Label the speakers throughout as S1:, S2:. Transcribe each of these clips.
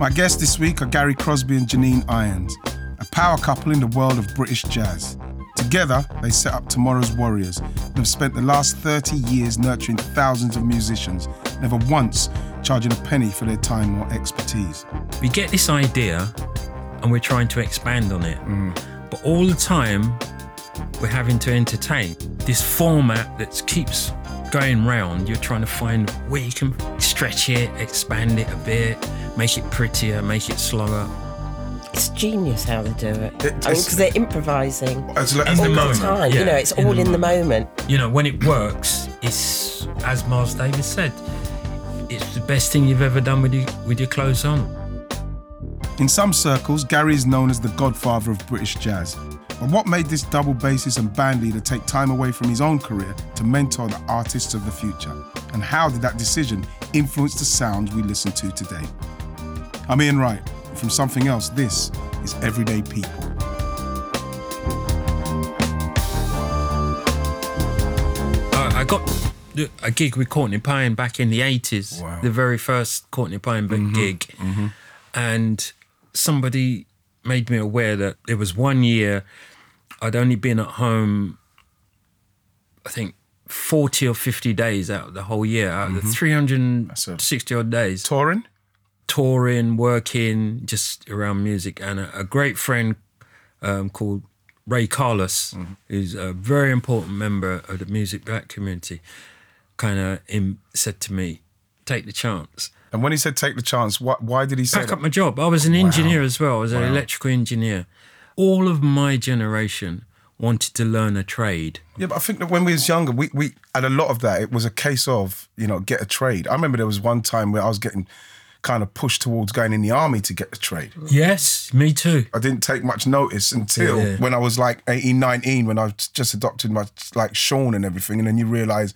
S1: My guests this week are Gary Crosby and Janine Irons, a power couple in the world of British jazz. Together, they set up Tomorrow's Warriors and have spent the last 30 years nurturing thousands of musicians, never once charging a penny for their time or expertise.
S2: We get this idea and we're trying to expand on it. Mm. But all the time, we're having to entertain. This format that keeps going round, you're trying to find where you can stretch it, expand it a bit, make it prettier, make it slower.
S3: It's genius how they do it.
S1: It- oh,
S3: I mean, because they're improvising
S1: As, as
S2: In the
S3: all the
S2: moment,
S3: time.
S2: yeah,
S3: you know, it's
S2: in
S3: all
S2: the
S3: in the moment.
S2: You know, when it works, it's as Miles Davis said, it's the best thing you've ever done with your, with your clothes on.
S1: In some circles, Gary is known as the godfather of British jazz. But what made this double bassist and band leader take time away from his own career to mentor the artists of the future? And how did that decision influence the sounds we listen to today? I'm Ian Wright. From something else, this is Everyday People.
S2: I, I got a gig with Courtney Pine back in the 80s,
S1: Wow.
S2: the very first Courtney Pine big mm-hmm. gig. Mm-hmm. And somebody made me aware that there was one year I'd only been at home, I think, 40 or 50 days out of the whole year, out of the 360 odd days
S1: Touring?
S2: touring, working, just around music. And a, a great friend um, called Ray Carless, who's a very important member of the music black community, kind of said to me, "Take the chance."
S1: And when he said take the chance, what, why did he say
S2: Pack
S1: that?
S2: up my job. I was an engineer as well. I was an electrical engineer. All of my generation wanted to learn a trade.
S1: Yeah, but I think that when we was younger, we, we had a lot of that. It was a case of, you know, get a trade. I remember there was one time where I was getting kind of pushed towards going in the army to get a trade.
S2: Yes, me too.
S1: I didn't take much notice until
S2: Yeah.
S1: when I was like 18, 19, when I was just adopted my like Sean and everything. And then you realise,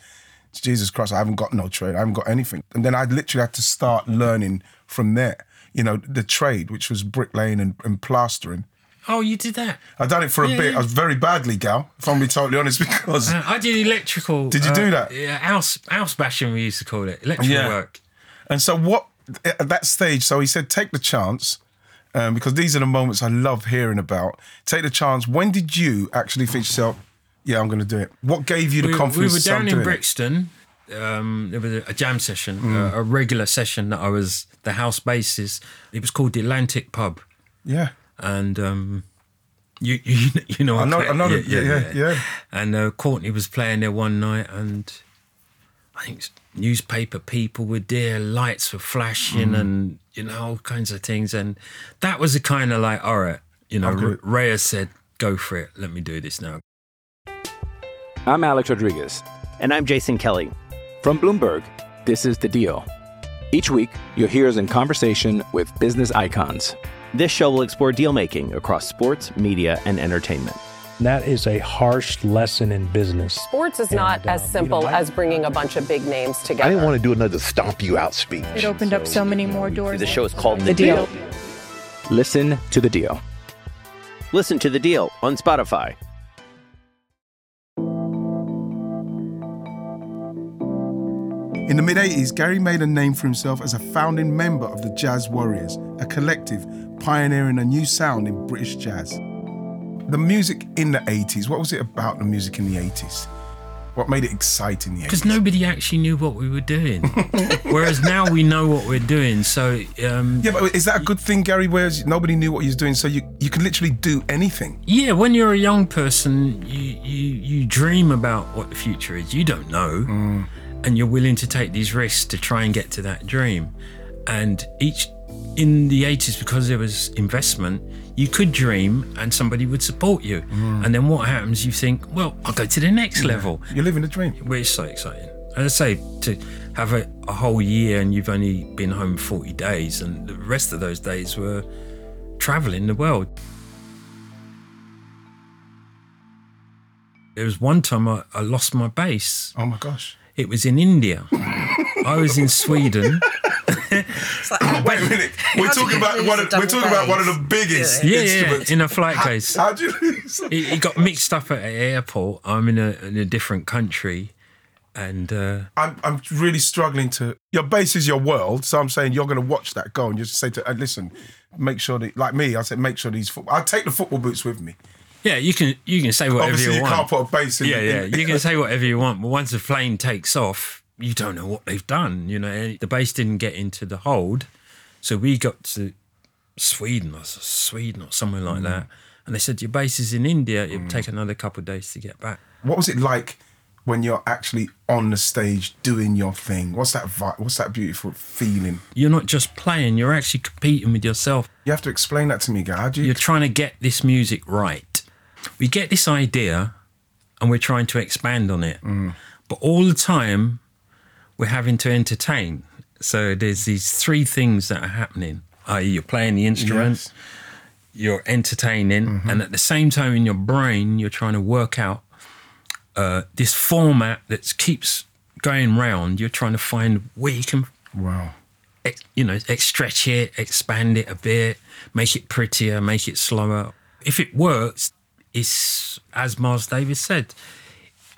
S1: Jesus Christ, I haven't got no trade. I haven't got anything. And then I literally had to start learning from there, you know, the trade, which was bricklaying and, and plastering.
S2: Oh, you did that.
S1: I done it for a bit.
S2: yeah.
S1: I was very badly, gal, if I'm being totally honest, because
S2: Uh, I did electrical.
S1: Did you
S2: uh,
S1: do that?
S2: Yeah, house house bashing. We used to call it electrical
S1: Yeah.
S2: work.
S1: And so what at that stage, so he said, take the chance. Um, because these are the moments I love hearing about. Take the chance. When did you actually think to yourself, yeah, I'm going to do it? What gave you the
S2: we,
S1: confidence
S2: we were down in? Brixton. Um, there was a, a jam session,
S1: Mm.
S2: a, a regular session that I was the house bassist. It was called the Atlantic Pub,
S1: Yeah.
S2: And um, you you you know
S1: I know,
S2: what-
S1: I know, yeah, yeah, yeah, yeah.
S2: And uh, Courtney was playing there one night, and I think newspaper people were there, lights were flashing,
S1: Mm.
S2: and you know all kinds of things. And that was the kind of like, all right, you know,
S1: I'll do
S2: said, "Go for it, let me do this now."
S4: I'm Alex Rodriguez.
S5: And I'm Jason Kelly.
S4: From Bloomberg, this is The Deal. Each week, you'll hear us in conversation with business icons.
S5: This show will explore deal making across sports, media, and entertainment.
S6: That is a harsh lesson in business.
S7: Sports is not
S6: And,
S7: as simple
S6: you know, I-
S7: as bringing a bunch of big names together.
S8: I didn't want to do another stomp you out speech.
S9: It opened up so many more doors.
S5: The show is called
S9: The Deal.
S4: Listen to The Deal.
S5: Listen to the deal on Spotify.
S1: In the mid 80s, Gary made a name for himself as a founding member of the Jazz Warriors, a collective pioneering a new sound in British jazz. The music in the 80s, what was it about the music in the 80s? What made it exciting in the 80s?
S2: because nobody actually knew what we were doing. Whereas now we know what we're doing. So um,
S1: Yeah, but is that a good thing, Gary? Whereas nobody knew what he was doing, so you, you can literally do anything.
S2: yeah, when you're a young person, you, you you dream about what the future is. You don't know, and you're willing to take these risks to try and get to that dream. And each in the 80s, because there was investment, you could dream and somebody would support you. Mm. And then what happens? You think, well, I'll go to the next level.
S1: You're living a dream.
S2: which is so exciting. As I say, to have a, a whole year and you've only been home 40 days, and the rest of those days were traveling the world. There was one time I, I lost my bass.
S1: Oh my gosh.
S2: It was in India. I was in Sweden.
S3: It's like,
S1: Wait a minute. We're talking about one. Of, we're
S3: double
S1: talking about one of the biggest
S2: Yeah, yeah,
S1: instruments.
S2: in a flight case.
S1: How'd you lose?
S2: It, it got mixed up at an airport. I'm in a, in a different country, And uh,
S1: I'm, I'm really struggling to. Your bass is your world, so I'm saying you're going to watch that go and just say to, uh, listen, make sure that, like me, I said, make sure these. Foot, I'll take the football boots with me.
S2: yeah, you can you can say whatever
S1: Obviously,
S2: you
S1: you
S2: want.
S1: can't put a bass in.
S2: yeah, yeah.
S1: in-
S2: You can say whatever you want, but once the plane takes off, you don't know what they've done. You know, the bass didn't get into the hold, so we got to Sweden or Sweden or somewhere like
S1: Mm.
S2: that, and they said your bass is in India. It'll take another couple of days to get back.
S1: What was it like when you're actually on the stage doing your thing? What's that? Vi- what's that beautiful feeling?
S2: You're not just playing; you're actually competing with yourself.
S1: You have to explain that to me, guy. You?
S2: You're trying to get this music right. We get this idea and we're trying to expand on it. But all the time, we're having to entertain. So there's these three things that are happening. i.e. you're playing the instrument,
S1: Yes.
S2: you're entertaining, and at the same time in your brain, you're trying to work out uh, this format that keeps going round. You're trying to find where you can
S1: Wow.
S2: ex, you know, ex- stretch it, expand it a bit, make it prettier, make it slower. If it works, it's as Miles Davis said,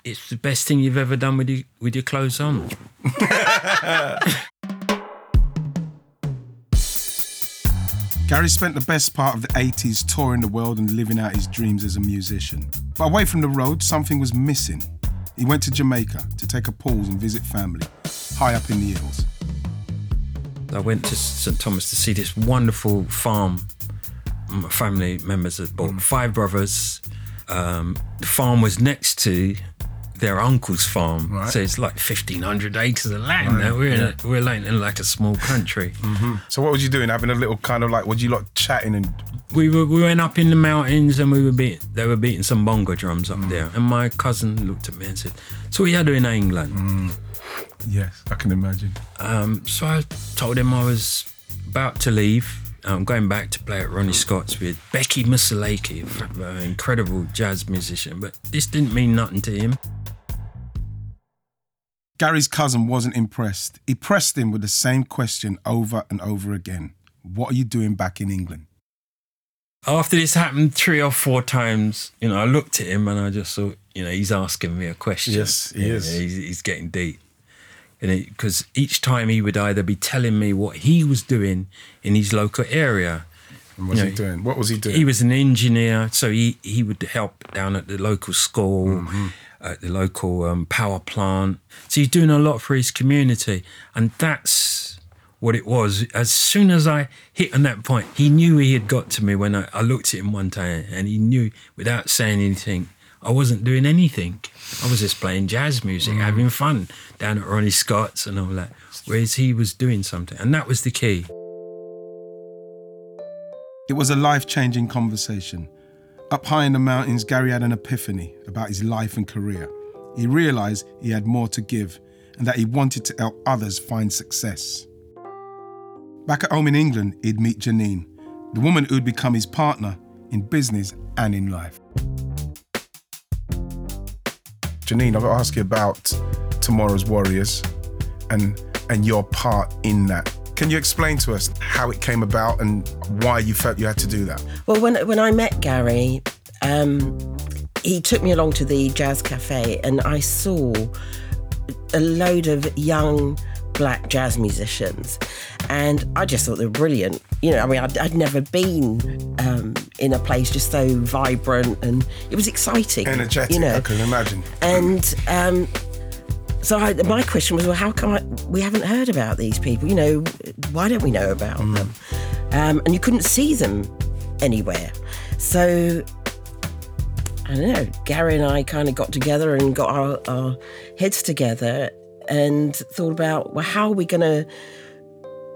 S2: it's the best thing you've ever done with your with your clothes on.
S1: Gary spent the best part of the 80s touring the world and living out his dreams as a musician. But away from the road, something was missing. He went to Jamaica to take a pause and visit family, high up in the hills.
S2: I went to St Thomas to see this wonderful farm. My family members had bought five brothers. Um, the farm was next to their uncle's farm,
S1: Right.
S2: so it's like fifteen hundred acres of land. Now we're in a, we're like in like a small country. Mm-hmm.
S1: So what was you doing? Having a little kind of like, was you like chatting and
S2: We were we went up in the mountains and we were beat, they were beating some bongo drums up mm. there. And my cousin looked at me and said, "So what you doing in England?" Mm.
S1: yes, I can imagine.
S2: Um, so I told him I was about to leave. I'm going back to play at Ronnie Scott's with Bheki Mseleku, an uh, incredible jazz musician. But this didn't mean nothing to him.
S1: Gary's cousin wasn't impressed. He pressed him with the same question over and over again. What are you doing back in England?
S2: After this happened three or four times, you know, I looked at him and I just thought, you know, he's asking me a question.
S1: Yes, he
S2: Yeah,
S1: is.
S2: He's, he's getting deep. And Because each time he would either be telling me what he was doing in his local area.
S1: And what's
S2: You
S1: he doing? What was he doing?
S2: He was an engineer, so he, he would help down at the local school, mm-hmm. At the local um, power plant. So he's doing a lot for his community. And that's what it was. As soon as I hit on that point, he knew he had got to me when I, I looked at him one time and he knew without saying anything, I wasn't doing anything. I was just playing jazz music, having fun down at Ronnie Scott's and all that. Whereas he was doing something. And that was the key.
S1: It was a life changing conversation. Up high in the mountains, Gary had an epiphany about his life and career. He realised he had more to give and that he wanted to help others find success. Back at home in England, he'd meet Janine, the woman who'd become his partner in business and in life. Janine, I've got to ask you about tomorrow's Warriors and and your part in that. Can you explain to us how it came about and why you felt you had to do that?
S3: Well, when when I met Gary, um, he took me along to the jazz cafe, and I saw a load of young black jazz musicians, and I just thought they were brilliant. You know, I mean, I'd, I'd never been um, in a place just so vibrant, and it was exciting.
S1: Energetic,
S3: you know,
S1: I can imagine.
S3: and um, so I, my question was, well, how come I, we haven't heard about these people? You know, why don't we know about
S1: Mm.
S3: them? Um, and you couldn't see them anywhere. So I don't know. Gary and I kind of got together and got our, our heads together and thought about, well, how are we going to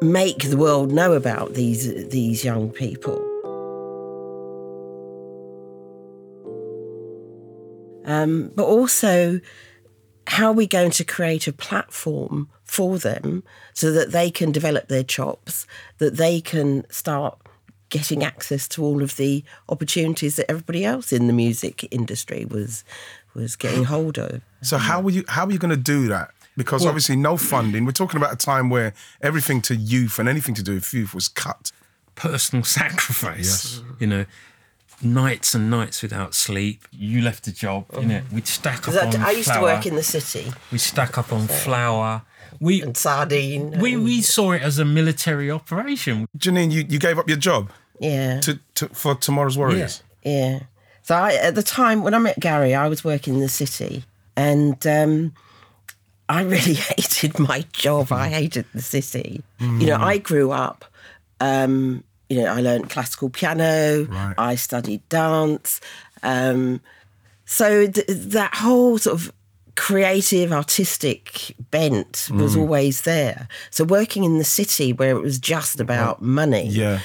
S3: make the world know about these these young people? Um, but also, how are we going to create a platform for them so that they can develop their chops, that they can start getting access to all of the opportunities that everybody else in the music industry was was getting hold of.
S1: So how were you how are you going to do that? Because obviously no funding. We're talking about a time where everything to youth and anything to do with youth was cut.
S2: personal sacrifice. Yes. You know, nights and nights without sleep. You left a job, you know. We'd stack up
S3: 'Cause I,
S2: on
S3: I used
S2: flour.
S3: to work in the city
S2: We stack up on flour. We
S3: and sardine.
S2: we
S3: and-
S2: we saw it as a military operation.
S1: Janine, you, you gave up your job
S3: yeah.
S1: to, to for tomorrow's warriors.
S3: Yeah. So I, at the time when I met Gary, I was working in the city, and um, I really hated my job. I hated the city. You know, I grew up. Um, you know, I learned classical piano.
S1: Right.
S3: I studied dance. Um, so th- that whole sort of creative, artistic bent was always there. So working in the city where it was just about money
S1: Yeah.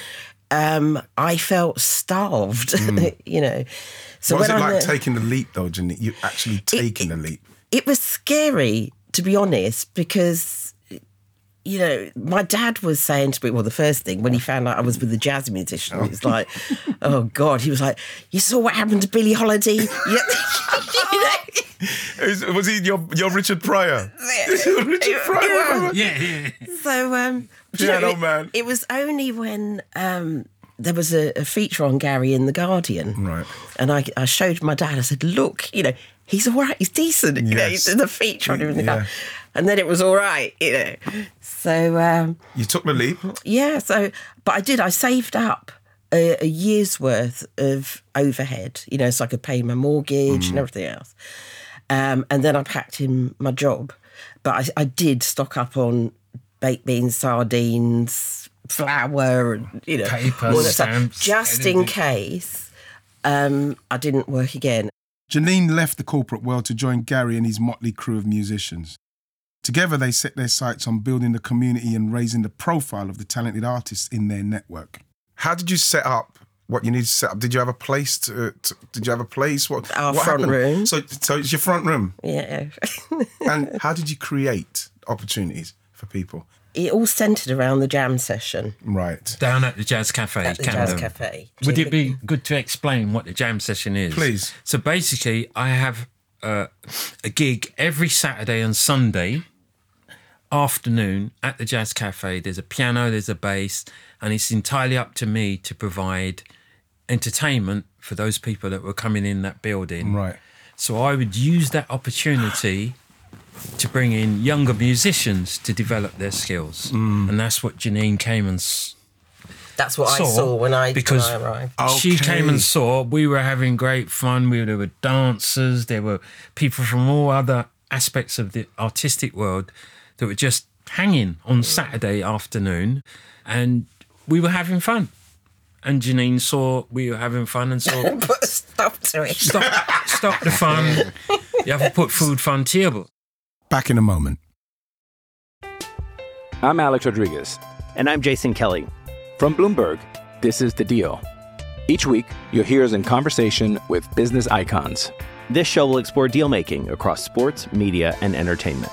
S3: um, I felt starved, you know. So
S1: what was it
S3: when I
S1: like taking the leap, though, Janine? You actually taking the leap.
S3: it was scary, to be honest, because you know my dad was saying to me. Well, the first thing when he found out I was with a jazz musician, he was like, "Oh God!" He was like, "You saw what happened to Billie Holiday?" you know?
S1: Was he your your Richard Pryor? Richard Pryor.
S2: Yeah, yeah.
S3: So, um, you know,
S1: Piano
S3: it,
S1: Man.
S3: it was only when um, there was a, a feature on Gary in the Guardian,
S1: Right.
S3: And I, I showed my dad. I said, "Look, you know, he's all right. He's decent. You know,
S1: he's
S3: there's a feature on him in the
S1: Yeah.
S3: Guardian." And then it was all right, you know. So um,
S1: You took the leap.
S3: yeah, so but I did. I saved up a, a year's worth of overhead, you know, so I could pay my mortgage and everything else. Um, and then I packed in my job, but I, I did stock up on baked beans, sardines, flour, and you know,
S2: Paper,
S3: all that stuff,
S2: stamps,
S3: just in case um, I didn't work again.
S1: Janine left the corporate world to join Gary and his motley crew of musicians. Together, they set their sights on building the community and raising the profile of the talented artists in their network. How did you set up what you need to set up? Did you have a place? To, to- did you have a place? What
S3: Our
S1: what
S3: front
S1: happened?
S3: room.
S1: So, so it's your front room.
S3: Yeah.
S1: And how did you create opportunities for people?
S3: it all centred around the jam session
S1: Right.
S2: Down at the Jazz Cafe,
S3: at the
S2: Camden.
S3: Jazz Cafe.
S2: Would it be good to explain what the jam session is?
S1: Please.
S2: So basically, I have uh, a gig every Saturday and Sunday afternoon at the Jazz Cafe. There's a piano, there's a bass, and it's entirely up to me to provide entertainment for those people that were coming in that building.
S1: Right.
S2: So I would use that opportunity to bring in younger musicians to develop their skills,
S1: Mm.
S2: and that's what Janine came and. s-
S3: That's what I
S2: saw
S3: saw when I,
S2: because
S3: when I arrived.
S2: she
S1: Okay.
S2: came and saw we were having great fun. We there were dancers, there were people from all other aspects of the artistic world that were just hanging on Saturday afternoon, and we were having fun. And Janine saw we were having fun and saw
S3: Put a stop to it.
S2: stop stop the fun. You have to put food fun table.
S1: Back in a moment.
S4: I'm Alex Rodriguez.
S5: And I'm Jason Kelly.
S4: From Bloomberg, this is The Deal. Each week, you'll hear us in conversation with business icons.
S5: This show will explore deal making across sports, media, and entertainment.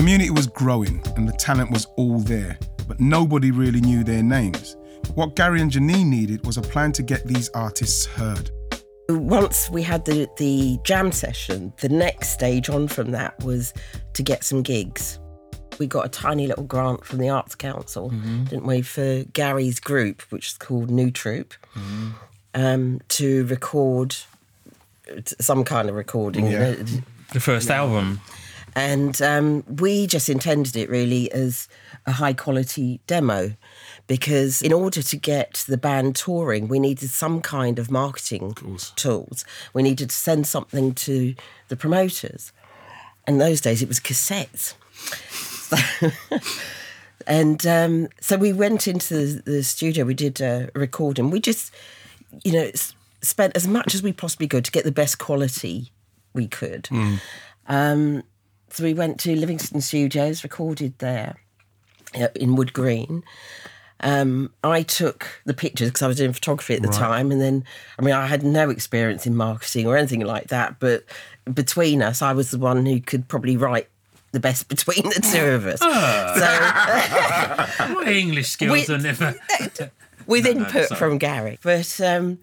S1: community was growing and the talent was all there, but nobody really knew their names. What Gary and Janine needed was a plan to get these artists heard.
S3: Once we had the, the jam session, the next stage on from that was to get some gigs. We got a tiny little grant from the Arts Council, didn't we, for Gary's group, which is called Nu Troop, um, to record some kind of recording. you
S1: Yeah.
S3: know,
S2: The first album.
S3: And um, we just intended it really as a high quality demo because in order to get the band touring we needed some kind of marketing tools we needed to send something to the promoters in those days it was cassettes so, And um, so we went into the, the studio. We did a recording. We just, you know, s- spent as much as we possibly could to get the best quality we could. Um, so we went to Livingston Studios, recorded there uh, in Wood Green. Um, I took the pictures because I was doing photography at the time, and then I mean I had no experience in marketing or anything like that. But between us, I was the one who could probably write the best between the two of us. So
S2: My English skills
S3: We-
S2: are never.
S3: with
S2: No, no,
S3: input
S2: sorry.
S3: from Gary. But um,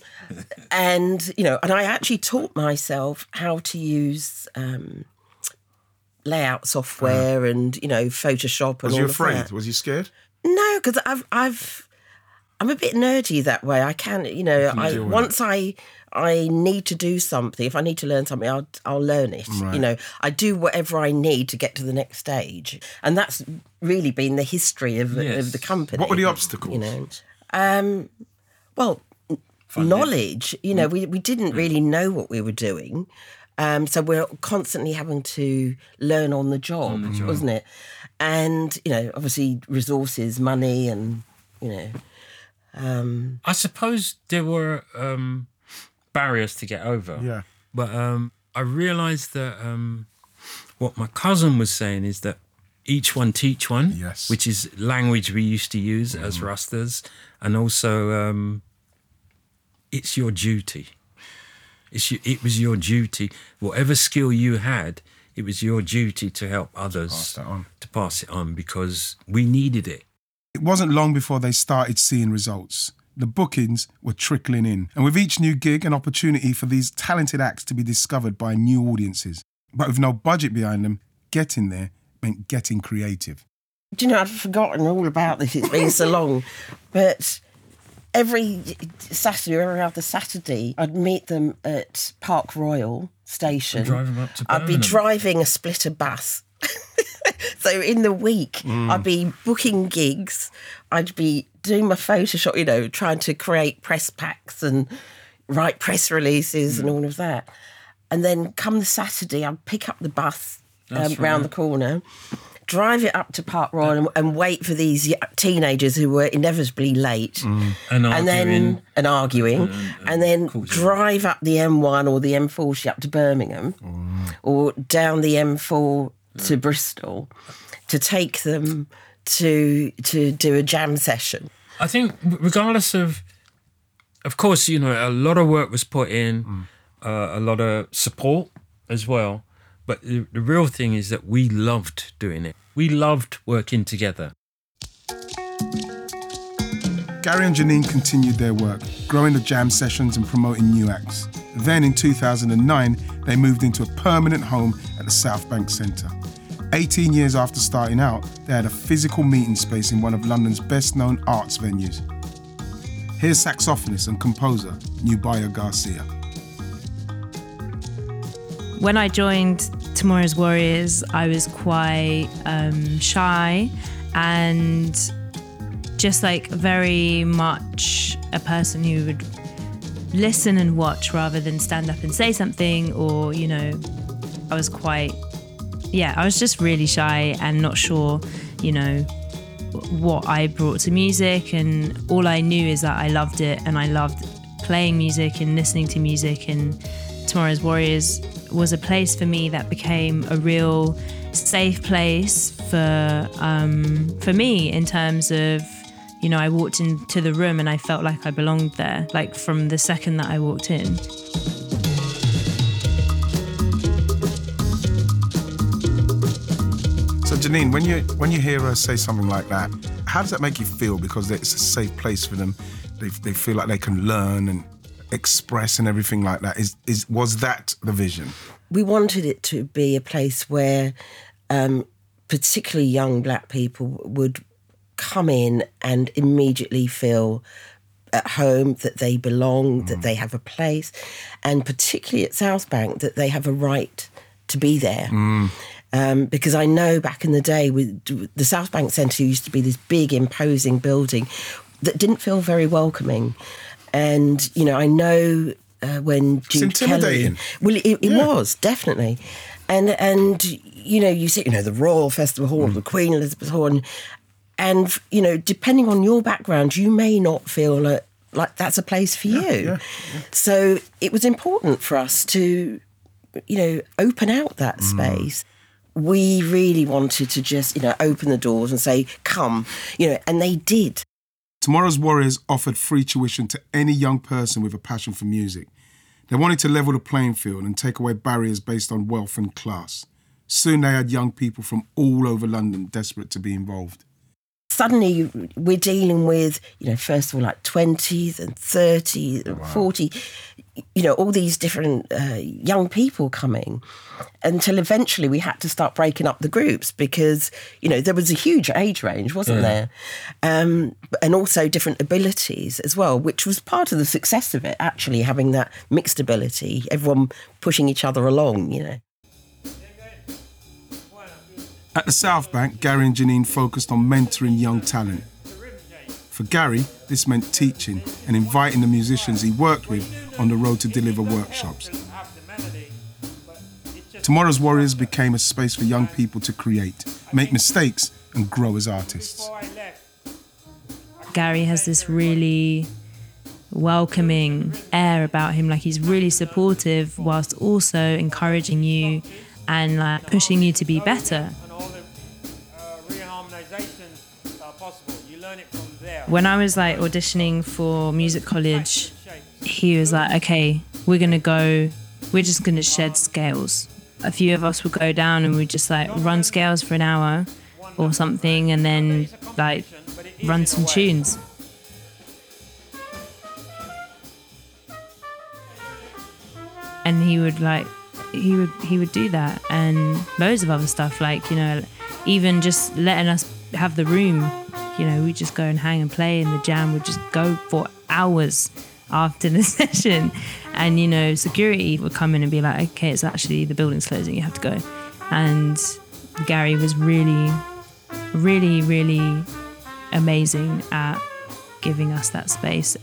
S3: and you know, and I actually taught myself how to use um, layout mm. software and you know Photoshop and
S1: Was you afraid? Was you scared?
S3: No, because I've I've I'm a bit nerdy that way. I can you know I
S1: deal with
S3: once I I need to do something. If I need to learn something, I'll I'll learn it. You know, I do whatever I need to get to the next stage, and that's really been the history of
S2: Yes.
S3: of the company.
S1: What were the obstacles?
S3: You know, um, well, knowledge. You know, mm. we we didn't mm. really know what we were doing. Um, so we're constantly having to learn on the job, wasn't it? And you know, obviously resources, money, and you know, um,
S2: I suppose there were um, barriers to get over.
S1: Yeah.
S2: But um, I realised that um, what my cousin was saying is that each one teach one.
S1: Yes. Mm.
S2: Which is language we used to use as Rastas, and also um, it's your duty. It's your, it was your duty. Whatever skill you had, it was your duty to help others
S1: Pass on.
S2: to pass it on because we needed it.
S1: It wasn't long before they started seeing results. The bookings were trickling in, and with each new gig, an opportunity for these talented acts to be discovered by new audiences. But with no budget behind them, getting there meant getting creative.
S3: do you know, I'd forgotten all about this. It's been so long, but every Saturday or every other Saturday, I'd meet them at Park Royal Station.
S2: drive 'em up to
S3: I'd be driving a splitter bus. so in the week, I'd be booking gigs. I'd be doing my Photoshop, you know, trying to create press packs and write press releases and all of that. And then come the Saturday, I'd pick up the bus um,
S2: That's
S3: round the corner, drive it up to Park Royal and, and wait for these teenagers who were inevitably late. Mm.
S2: And
S3: And
S2: arguing.
S3: then and arguing, and then
S2: causing-
S3: drive up the M1 or the M40 up to Birmingham, mm. or down the M4 to mm. Bristol, to take them to to do a jam session.
S2: I think, regardless of, of course, you know, a lot of work was put in, uh, a lot of support as well. But the, the real thing is that we loved doing it. We loved working together.
S1: Gary and Janine continued their work, growing the jam sessions and promoting new acts. Then in 2009, they moved into a permanent home at the South Bank Centre. 18 years after starting out, they had a physical meeting space in one of London's best known arts venues. Here's saxophonist and composer Nubya Garcia.
S10: When I joined Tomorrow's Warriors, I was quite um, shy and just like very much a person who would listen and watch rather than stand up and say something or, you know, I was quite, yeah, I was just really shy and not sure, you know, what I brought to music. And all I knew is that I loved it and I loved playing music and listening to music. And Tomorrow's Warriors was a place for me that became a real safe place for um, for me in terms of you know I walked into the room and I felt like I belonged there like from the second that I walked in.
S1: So Janine, when you when you hear her say something like that, how does that make you feel? Because it's a safe place for them. They, they feel like they can learn and express and everything like that. Is is was that the vision?
S3: we wanted it to be a place where um, particularly young black people would come in and immediately feel at home that they belong that they have a place and particularly at south bank that they have a right to be there um, because I know back in the day, with the South Bank Centre used to be this big, imposing building that didn't feel very welcoming. And you know, I know uh, when Jude
S1: intimidating.
S3: Kelly, well, it, it was definitely, and and you know, you see, you know, the Royal Festival Hall, the Queen Elizabeth Hall, and And, you know, depending on your background, you may not feel like, like that's a place for you.
S1: yeah,
S3: So it was important for us to, you know, open out that space. We really wanted to just, you know, open the doors and say, come, you know, and they did.
S1: Tomorrow's Warriors offered free tuition to any young person with a passion for music. They wanted to level the playing field and take away barriers based on wealth and class. Soon they had young people from all over London desperate to be involved.
S3: suddenly we're dealing with, you know, first of all, like 20s and 30s and 40, you know, all these different uh, young people coming until eventually we had to start breaking up the groups because, you know, there was a huge age range, wasn't there? Um, and also different abilities as well, which was part of the success of it, actually, having that mixed ability, everyone pushing each other along, you know.
S1: At the South Bank, Gary and Janine focused on mentoring young talent. For Gary, this meant teaching and inviting the musicians he worked with on the road to deliver workshops. Tomorrow's Warriors became a space for young people to create, make mistakes, and grow as artists.
S10: Gary has this really welcoming air about him. Like he's really supportive whilst also encouraging you and like pushing you to be better. When I was like auditioning for music college, he was like, okay, we're gonna go, we're just gonna shed scales. A few of us would go down and we'd just like run scales for an hour or something and then like run some tunes. and he would like he would he would do that and loads of other stuff like you know even just letting us have the room you know we just go and hang and play and the jam would just go for hours after the session and you know security would come in and be like okay it's actually the building's closing you have to go and gary was really really really amazing at giving us that space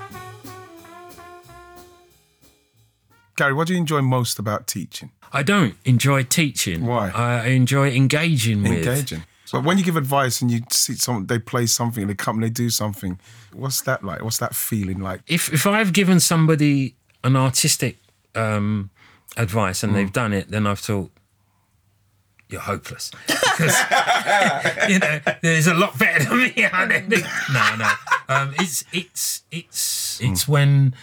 S1: Gary, what do you enjoy most about teaching?
S2: I don't enjoy teaching.
S1: Why?
S2: I enjoy engaging with.
S1: Engaging. So when you give advice and you see someone, they play something, they come and they do something, what's that like? What's that feeling like?
S2: If if I've given somebody an artistic um, advice and they've done it, then I've thought you're hopeless because you know there's a lot better than me out there. No, no. Um, it's it's it's it's when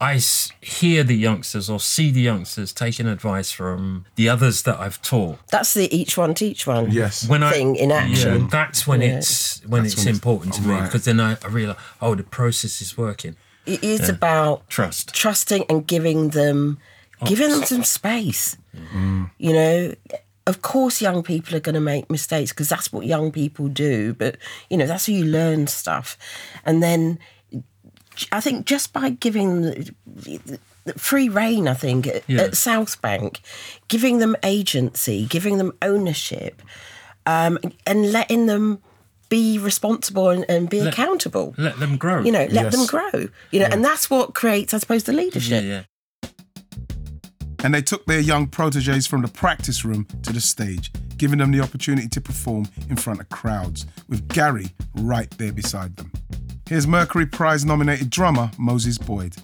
S2: I s- hear the youngsters or see the youngsters taking advice from the others that I've taught.
S3: That's the each one teach one
S1: Yes.
S2: When I
S3: thing in action.
S2: yeah, that's when
S3: Yeah.
S2: it's when
S1: That's
S2: it's
S1: when it's-
S2: important to me because then I, I realize oh the process is working.
S3: It is about
S2: Trust.
S3: trusting and giving them giving them some space. Mm-hmm. You know, of course, young people are going to make mistakes because that's what young people do. But you know, that's how you learn stuff. And then I think just by giving the, the, the free reign, I think at,
S2: Yeah.
S3: at South Bank, giving them agency, giving them ownership, um, and letting them be responsible and, and be accountable
S2: Let them grow.
S3: you know, let them grow. You know, and that's what creates, I suppose, the
S2: yeah,
S3: leadership.
S2: yeah.
S1: And they took their young proteges from the practice room to the stage, giving them the opportunity to perform in front of crowds, with Gary right there beside them. Here's Mercury Prize nominated drummer Moses Boyd.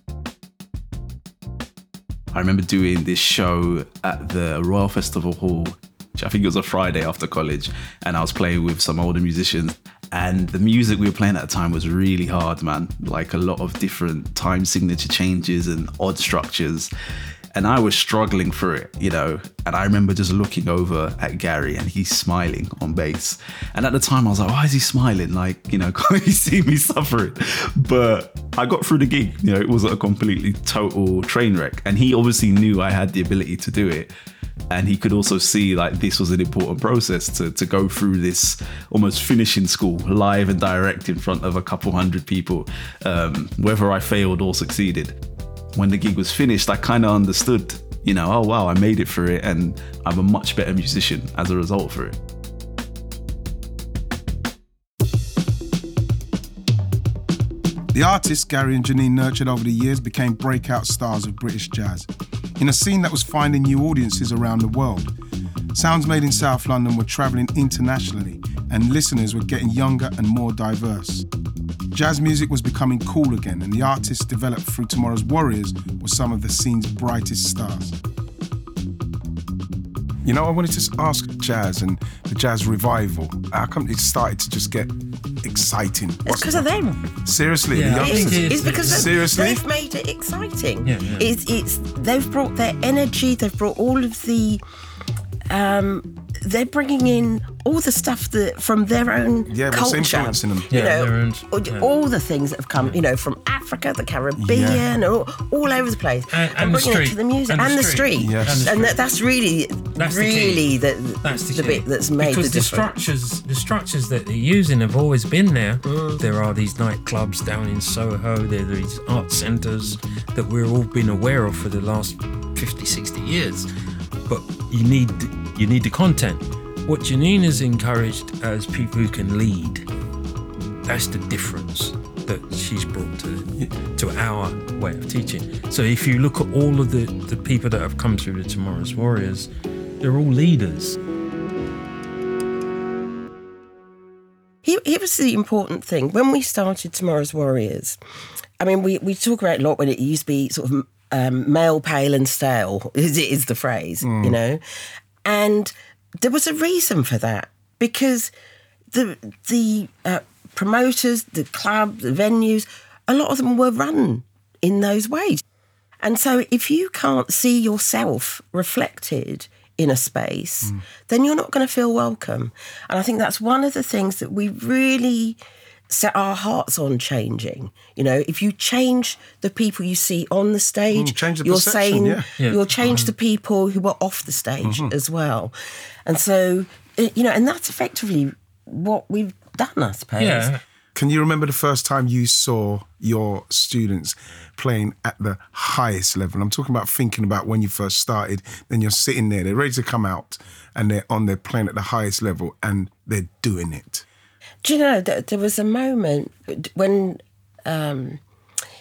S11: I remember doing this show at the Royal Festival Hall, which I think it was a Friday after college, and I was playing with some older musicians. And the music we were playing at the time was really hard, man. Like a lot of different time signature changes and odd structures. And I was struggling for it, you know. And I remember just looking over at Gary and he's smiling on bass. And at the time I was like, why is he smiling? Like, you know, can't he see me suffering? But I got through the gig. You know, it was a completely total train wreck. And he obviously knew I had the ability to do it. And he could also see like this was an important process to, to go through this almost finishing school live and direct in front of a couple hundred people, um, whether I failed or succeeded. When the gig was finished, I kind of understood, you know, oh wow, I made it for it and I'm a much better musician as a result for it.
S1: The artists Gary and Janine nurtured over the years became breakout stars of British jazz, in a scene that was finding new audiences around the world. Sounds made in South London were travelling internationally, and listeners were getting younger and more diverse. Jazz music was becoming cool again, and the artists developed through Tomorrow's Warriors were some of the scene's brightest stars. You know, I wanted to ask jazz and the jazz revival. How come it started to just get exciting?
S3: It's because of them.
S1: Seriously,
S2: Yeah,
S1: the youngsters.
S2: it-
S3: It's because they've-
S1: Seriously?
S3: they've made it exciting.
S2: Yeah, yeah.
S3: It's it's they've brought their energy. They've brought all of the. Um, they're bringing in all the stuff that from their own
S1: Yeah,
S3: culture.
S1: influencing them?
S3: You
S2: Yeah,
S3: know,
S2: their own-
S3: all,
S2: yeah.
S3: all the things that have come. You know, from Africa, the Caribbean, and all, all over the place,
S2: And- and the
S3: bringing it to the music
S2: And the
S3: and the
S2: street.
S3: street.
S1: Yes. And the
S2: street.
S3: that, that's really,
S2: That's the key.
S3: really the
S2: That's the,
S3: the
S2: key.
S3: bit that's made
S2: because
S3: the
S2: the, structures, the structures that they're using have always been there.
S3: Mm.
S2: There are these nightclubs down in Soho. There are these art centres that we've all been aware of for the last 50, 60 years. But you need you need the content. What Janine has encouraged as people who can lead. That's the difference that she's brought to to our way of teaching. So if you look at all of the, the people that have come through the Tomorrow's Warriors, they're all leaders.
S3: Here, here was the important thing. When we started Tomorrow's Warriors, I mean, we, we talk about it a lot when it used to be sort of um, male, pale, and stale, is, is the phrase, you know? And there was a reason for that because the, the uh, promoters, the club, the venues, a lot of them were run in those ways. And so if you can't see yourself reflected in a space, then you're not going to feel welcome. And I think that's one of the things that we really set our hearts on changing. You know, if you change the people you see on the stage,
S1: Mm, change the
S3: you're saying
S1: yeah.
S2: Yeah.
S3: you'll change the mm-hmm. people who are off the stage mm-hmm. as well. And so, eh, you know, and that's effectively what we've done, I suppose.
S2: Yeah.
S1: Can you remember the first time you saw your students playing at the highest level? I'm talking about thinking about when you first started, then you're sitting there, they're ready to come out, and they're on there playing at the highest level and they're doing it.
S3: Do you know that there was a moment when um,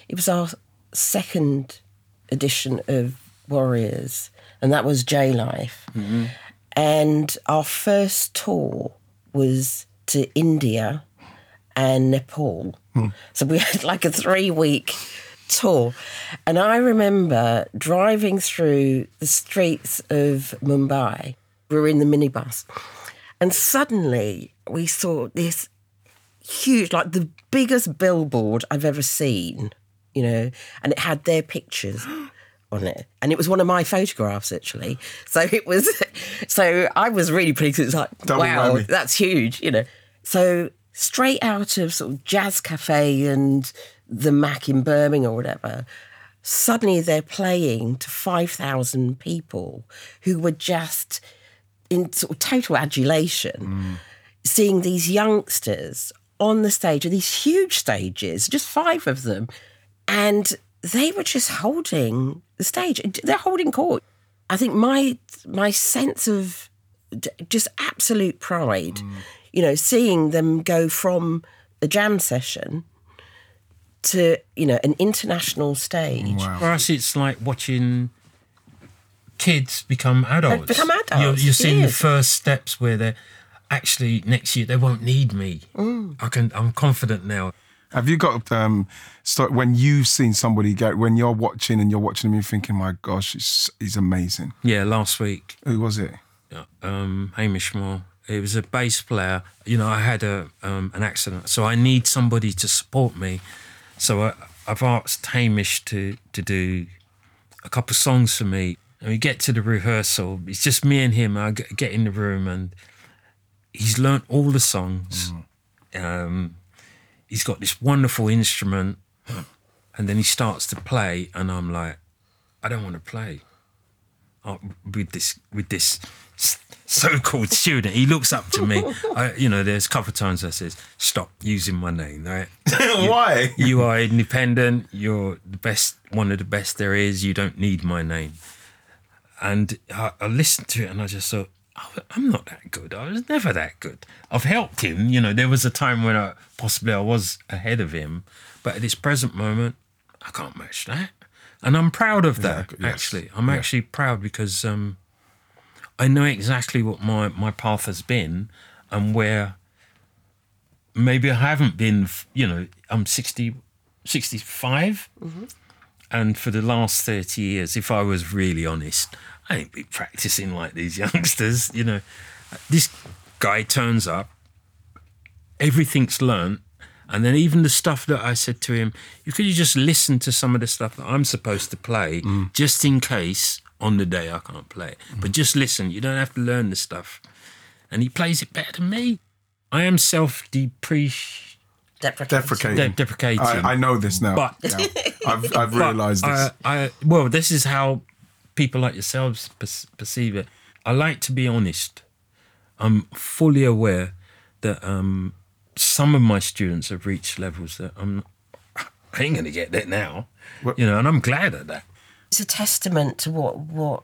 S3: it was our second edition of Warriors, and that was J Life, and our first tour was to India and Nepal. So we had like a three week tour. And I remember driving through the streets of Mumbai. We were in the minibus. And suddenly we saw this huge, like the biggest billboard I've ever seen, you know, and it had their pictures on it. And it was one of my photographs, actually. So it was, so I was really pleased. It was like,
S1: Double
S3: wow,
S1: whammy.
S3: that's huge, you know. So straight out of sort of Jazz Cafe and the Mac in Birmingham or whatever, suddenly they're playing to 5,000 people who were just in sort of total adulation, mm. seeing these youngsters on the stage, and these huge stages, just five of them, and they were just holding the stage. They're holding court. I think my my sense of just absolute pride, mm. you know, seeing them go from a jam session to you know an international stage.
S2: For us, it's like watching kids become uh, adults.
S3: become
S2: You're,
S3: adults,
S2: you're seeing the first steps where they're actually next year they won't need me. I can. I'm confident now.
S1: Have you got um start when you've seen somebody get when you're watching and you're watching them, you're thinking, my gosh, he's, he's amazing.
S2: Yeah, last week,
S1: Who was it?
S2: um, Hamish Moore. It was a bass player. You know, I had a um, an accident, so I need somebody to support me. So I, I've asked Hamish to to do a couple of songs for me. And we get to the rehearsal. It's just me and him. I get in the room, and he's learnt all the songs. Um, he's got this wonderful instrument, and then he starts to play, and I'm like, I don't want to play uh, with this with this so-called student. He looks up to me. I, you know, there's a couple of times I says, "Stop using my name." Right?
S1: Why?
S2: You are independent. You're the best, one of the best there is. You don't need my name. And I, I listened to it, and I just thought, I'm not that good. I was never that good. I've helped him. You know, there was a time when I possibly I was ahead of him, but at this present moment, I can't match that. And I'm proud of that.
S1: Yeah, yes.
S2: Actually, I'm
S1: Yeah.
S2: actually proud because um, I know exactly what my, my path has been and where maybe I haven't been, you know, I'm 60, 65. Mm-hmm. And for the last 30 years, if I was really honest, I ain't be practicing like these youngsters. You know, this guy turns up, everything's learnt. And then even the stuff that I said to him, you could you just listen to some of the stuff that I'm supposed to play, mm. just in case on the day I can't play it. Mm. But just listen. You don't have to learn the stuff. And he plays it better than me. I am self depreciating.
S3: Deprecating.
S1: Deprecating.
S2: deprecating.
S1: I, I, know this now. But yeah. I've, I've realised this.
S2: I, I, well, this is how people like yourselves perceive it. I like to be honest. I'm fully aware that um, some of my students have reached levels that I'm. I ain't going to get there now, what? you know, and I'm glad at that.
S3: It's a testament to what what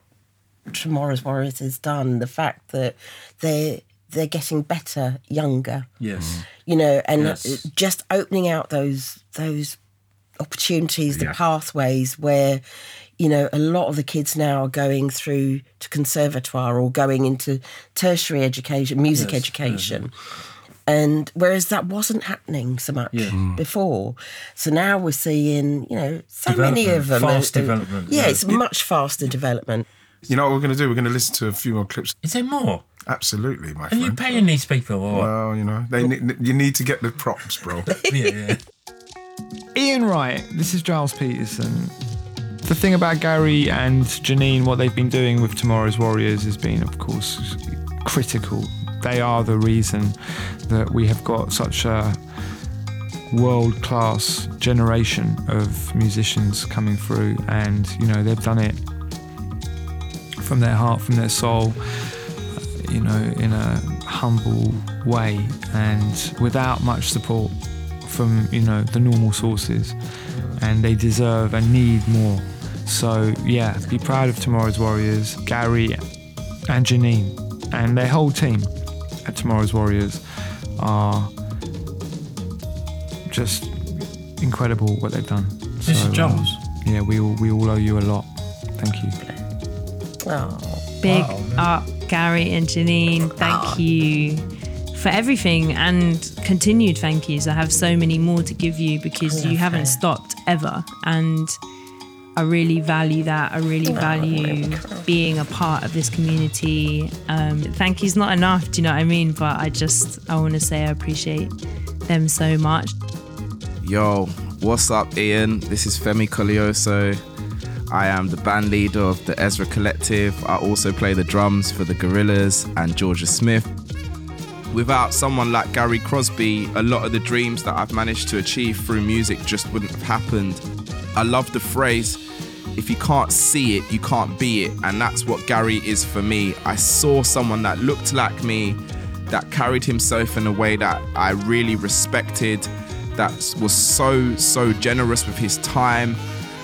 S3: tomorrow's warriors has done. The fact that they they're getting better younger.
S2: Yes. Mm.
S3: You know, and yes. just opening out those those opportunities, the yeah. pathways where, you know, a lot of the kids now are going through to conservatoire or going into tertiary education, music yes. education. And whereas that wasn't happening so much yeah. Mm. before, so now we're seeing, you know, so many of them.
S2: Fast are, development.
S3: Yeah, yeah, it's much faster development.
S1: You know what we're going to do? We're going to listen to a few more clips.
S2: Is there more?
S1: Absolutely, my
S2: Are
S1: friend.
S2: you paying these people? Or
S1: Well, you know, they need, you need to get the props, bro.
S2: yeah, yeah.
S12: Ian Wright, this is Gilles Peterson. The thing about Gary and Janine, what they've been doing with Tomorrow's Warriors has been, of course, critical. They are the reason that we have got such a world class generation of musicians coming through, and you know, they've done it from their heart, from their soul uh, you know, in a humble way and without much support from, you know, the normal sources. And they deserve and need more. So, yeah, be proud of tomorrow's Warriors, Gary and Janine, and their whole team at Tomorrow's Warriors are just incredible what they've done.
S2: This so, is Jones. Um,
S12: yeah, we all, we all owe you a lot. Thank you.
S3: Oh,
S10: Big wow, up Gary and Janine, thank oh. you for everything and continued thank yous. I have so many more to give you because you haven't stopped ever. And I really value that. I really value being a part of this community. Um, thank you's not enough, do you know what I mean? But I just, I want to say I appreciate them so much.
S13: Yo, what's up, Ian? This is Femi Koleoso. I am the band leader of the Ezra Collective. I also play the drums for the Gorillaz and Jorja Smith. Without someone like Gary Crosby, a lot of the dreams that I've managed to achieve through music just wouldn't have happened. I love the phrase, if you can't see it, you can't be it. And that's what Gary is for me. I saw someone that looked like me, that carried himself in a way that I really respected, that was so, so generous with his time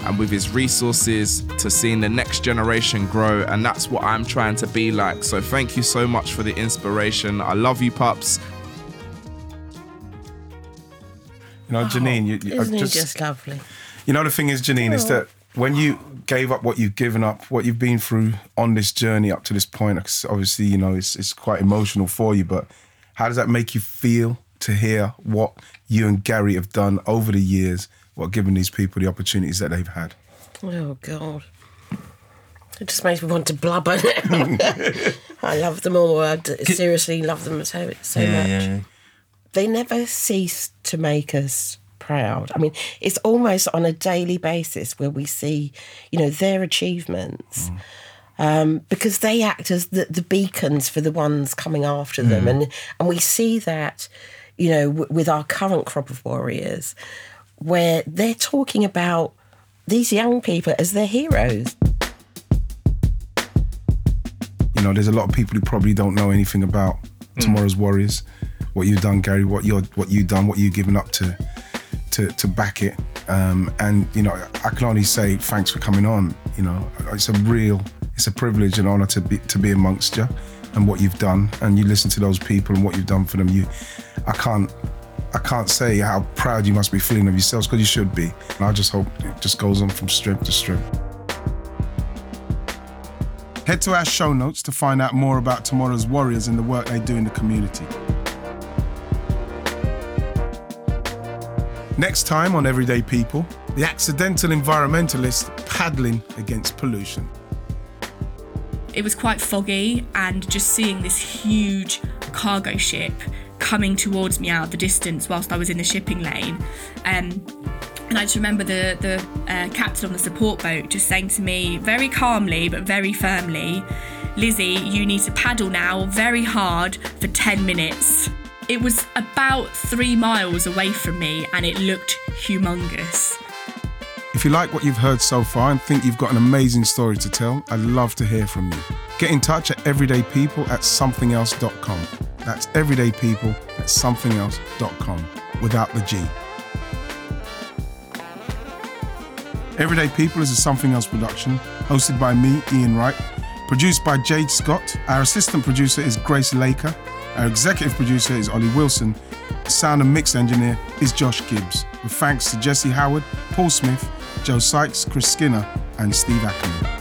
S13: and with his resources to seeing the next generation grow. And that's what I'm trying to be like. So thank you so much for the inspiration. I love you, pups.
S1: You know, Janine, you,
S3: you isn't just, just lovely?
S1: You know, the thing is, Janine, is that when you gave up what you've given up, what you've been through on this journey up to this point, obviously, you know, it's, it's quite emotional for you, but how does that make you feel to hear what you and Gary have done over the years what giving these people the opportunities that they've had.
S3: Oh God. It just makes me want to blubber. I love them all. I seriously love them so so yeah, much. Yeah. They never cease to make us proud. I mean, it's almost on a daily basis where we see, you know, their achievements. Mm. Um, because they act as the, the, beacons for the ones coming after them, mm. and and we see that, you know, w- with our current crop of warriors, where they're talking about these young people as their heroes.
S1: You know, there's a lot of people who probably don't know anything about mm. tomorrow's warriors, what you've done, Gary, what you're what you've done, what you've given up to to to back it. Um, and you know, I can only say thanks for coming on. You know, it's a real, it's a privilege and honor to be to be amongst you and what you've done. And you listen to those people and what you've done for them. You, I can't I can't say how proud you must be feeling of yourselves because you should be. And I just hope it just goes on from strength to strength. Head to our show notes to find out more about tomorrow's Warriors and the work they do in the community. Next time on Everyday People, the accidental environmentalist paddling against pollution.
S14: It was quite foggy, and just seeing this huge cargo ship coming towards me out of the distance whilst I was in the shipping lane. Um, and I just remember the, the uh, captain on the support boat just saying to me very calmly but very firmly, Lizzie, you need to paddle now very hard for 10 minutes. It was about three miles away from me and it looked humongous.
S1: If you like what you've heard so far and think you've got an amazing story to tell, I'd love to hear from you. Get in touch at everydaypeople at somethingelse.com. That's everydaypeople at somethingelse.com without the G. Everyday People is a Something Else production, hosted by me, Ian Wright, produced by Jade Scott. Our assistant producer is Grace Laker. Our executive producer is Ollie Wilson. Sound and mix engineer is Josh Gibbs. With thanks to Jesse Howard, Paul Smith, Joe Sykes, Chris Skinner, and Steve Ackerman.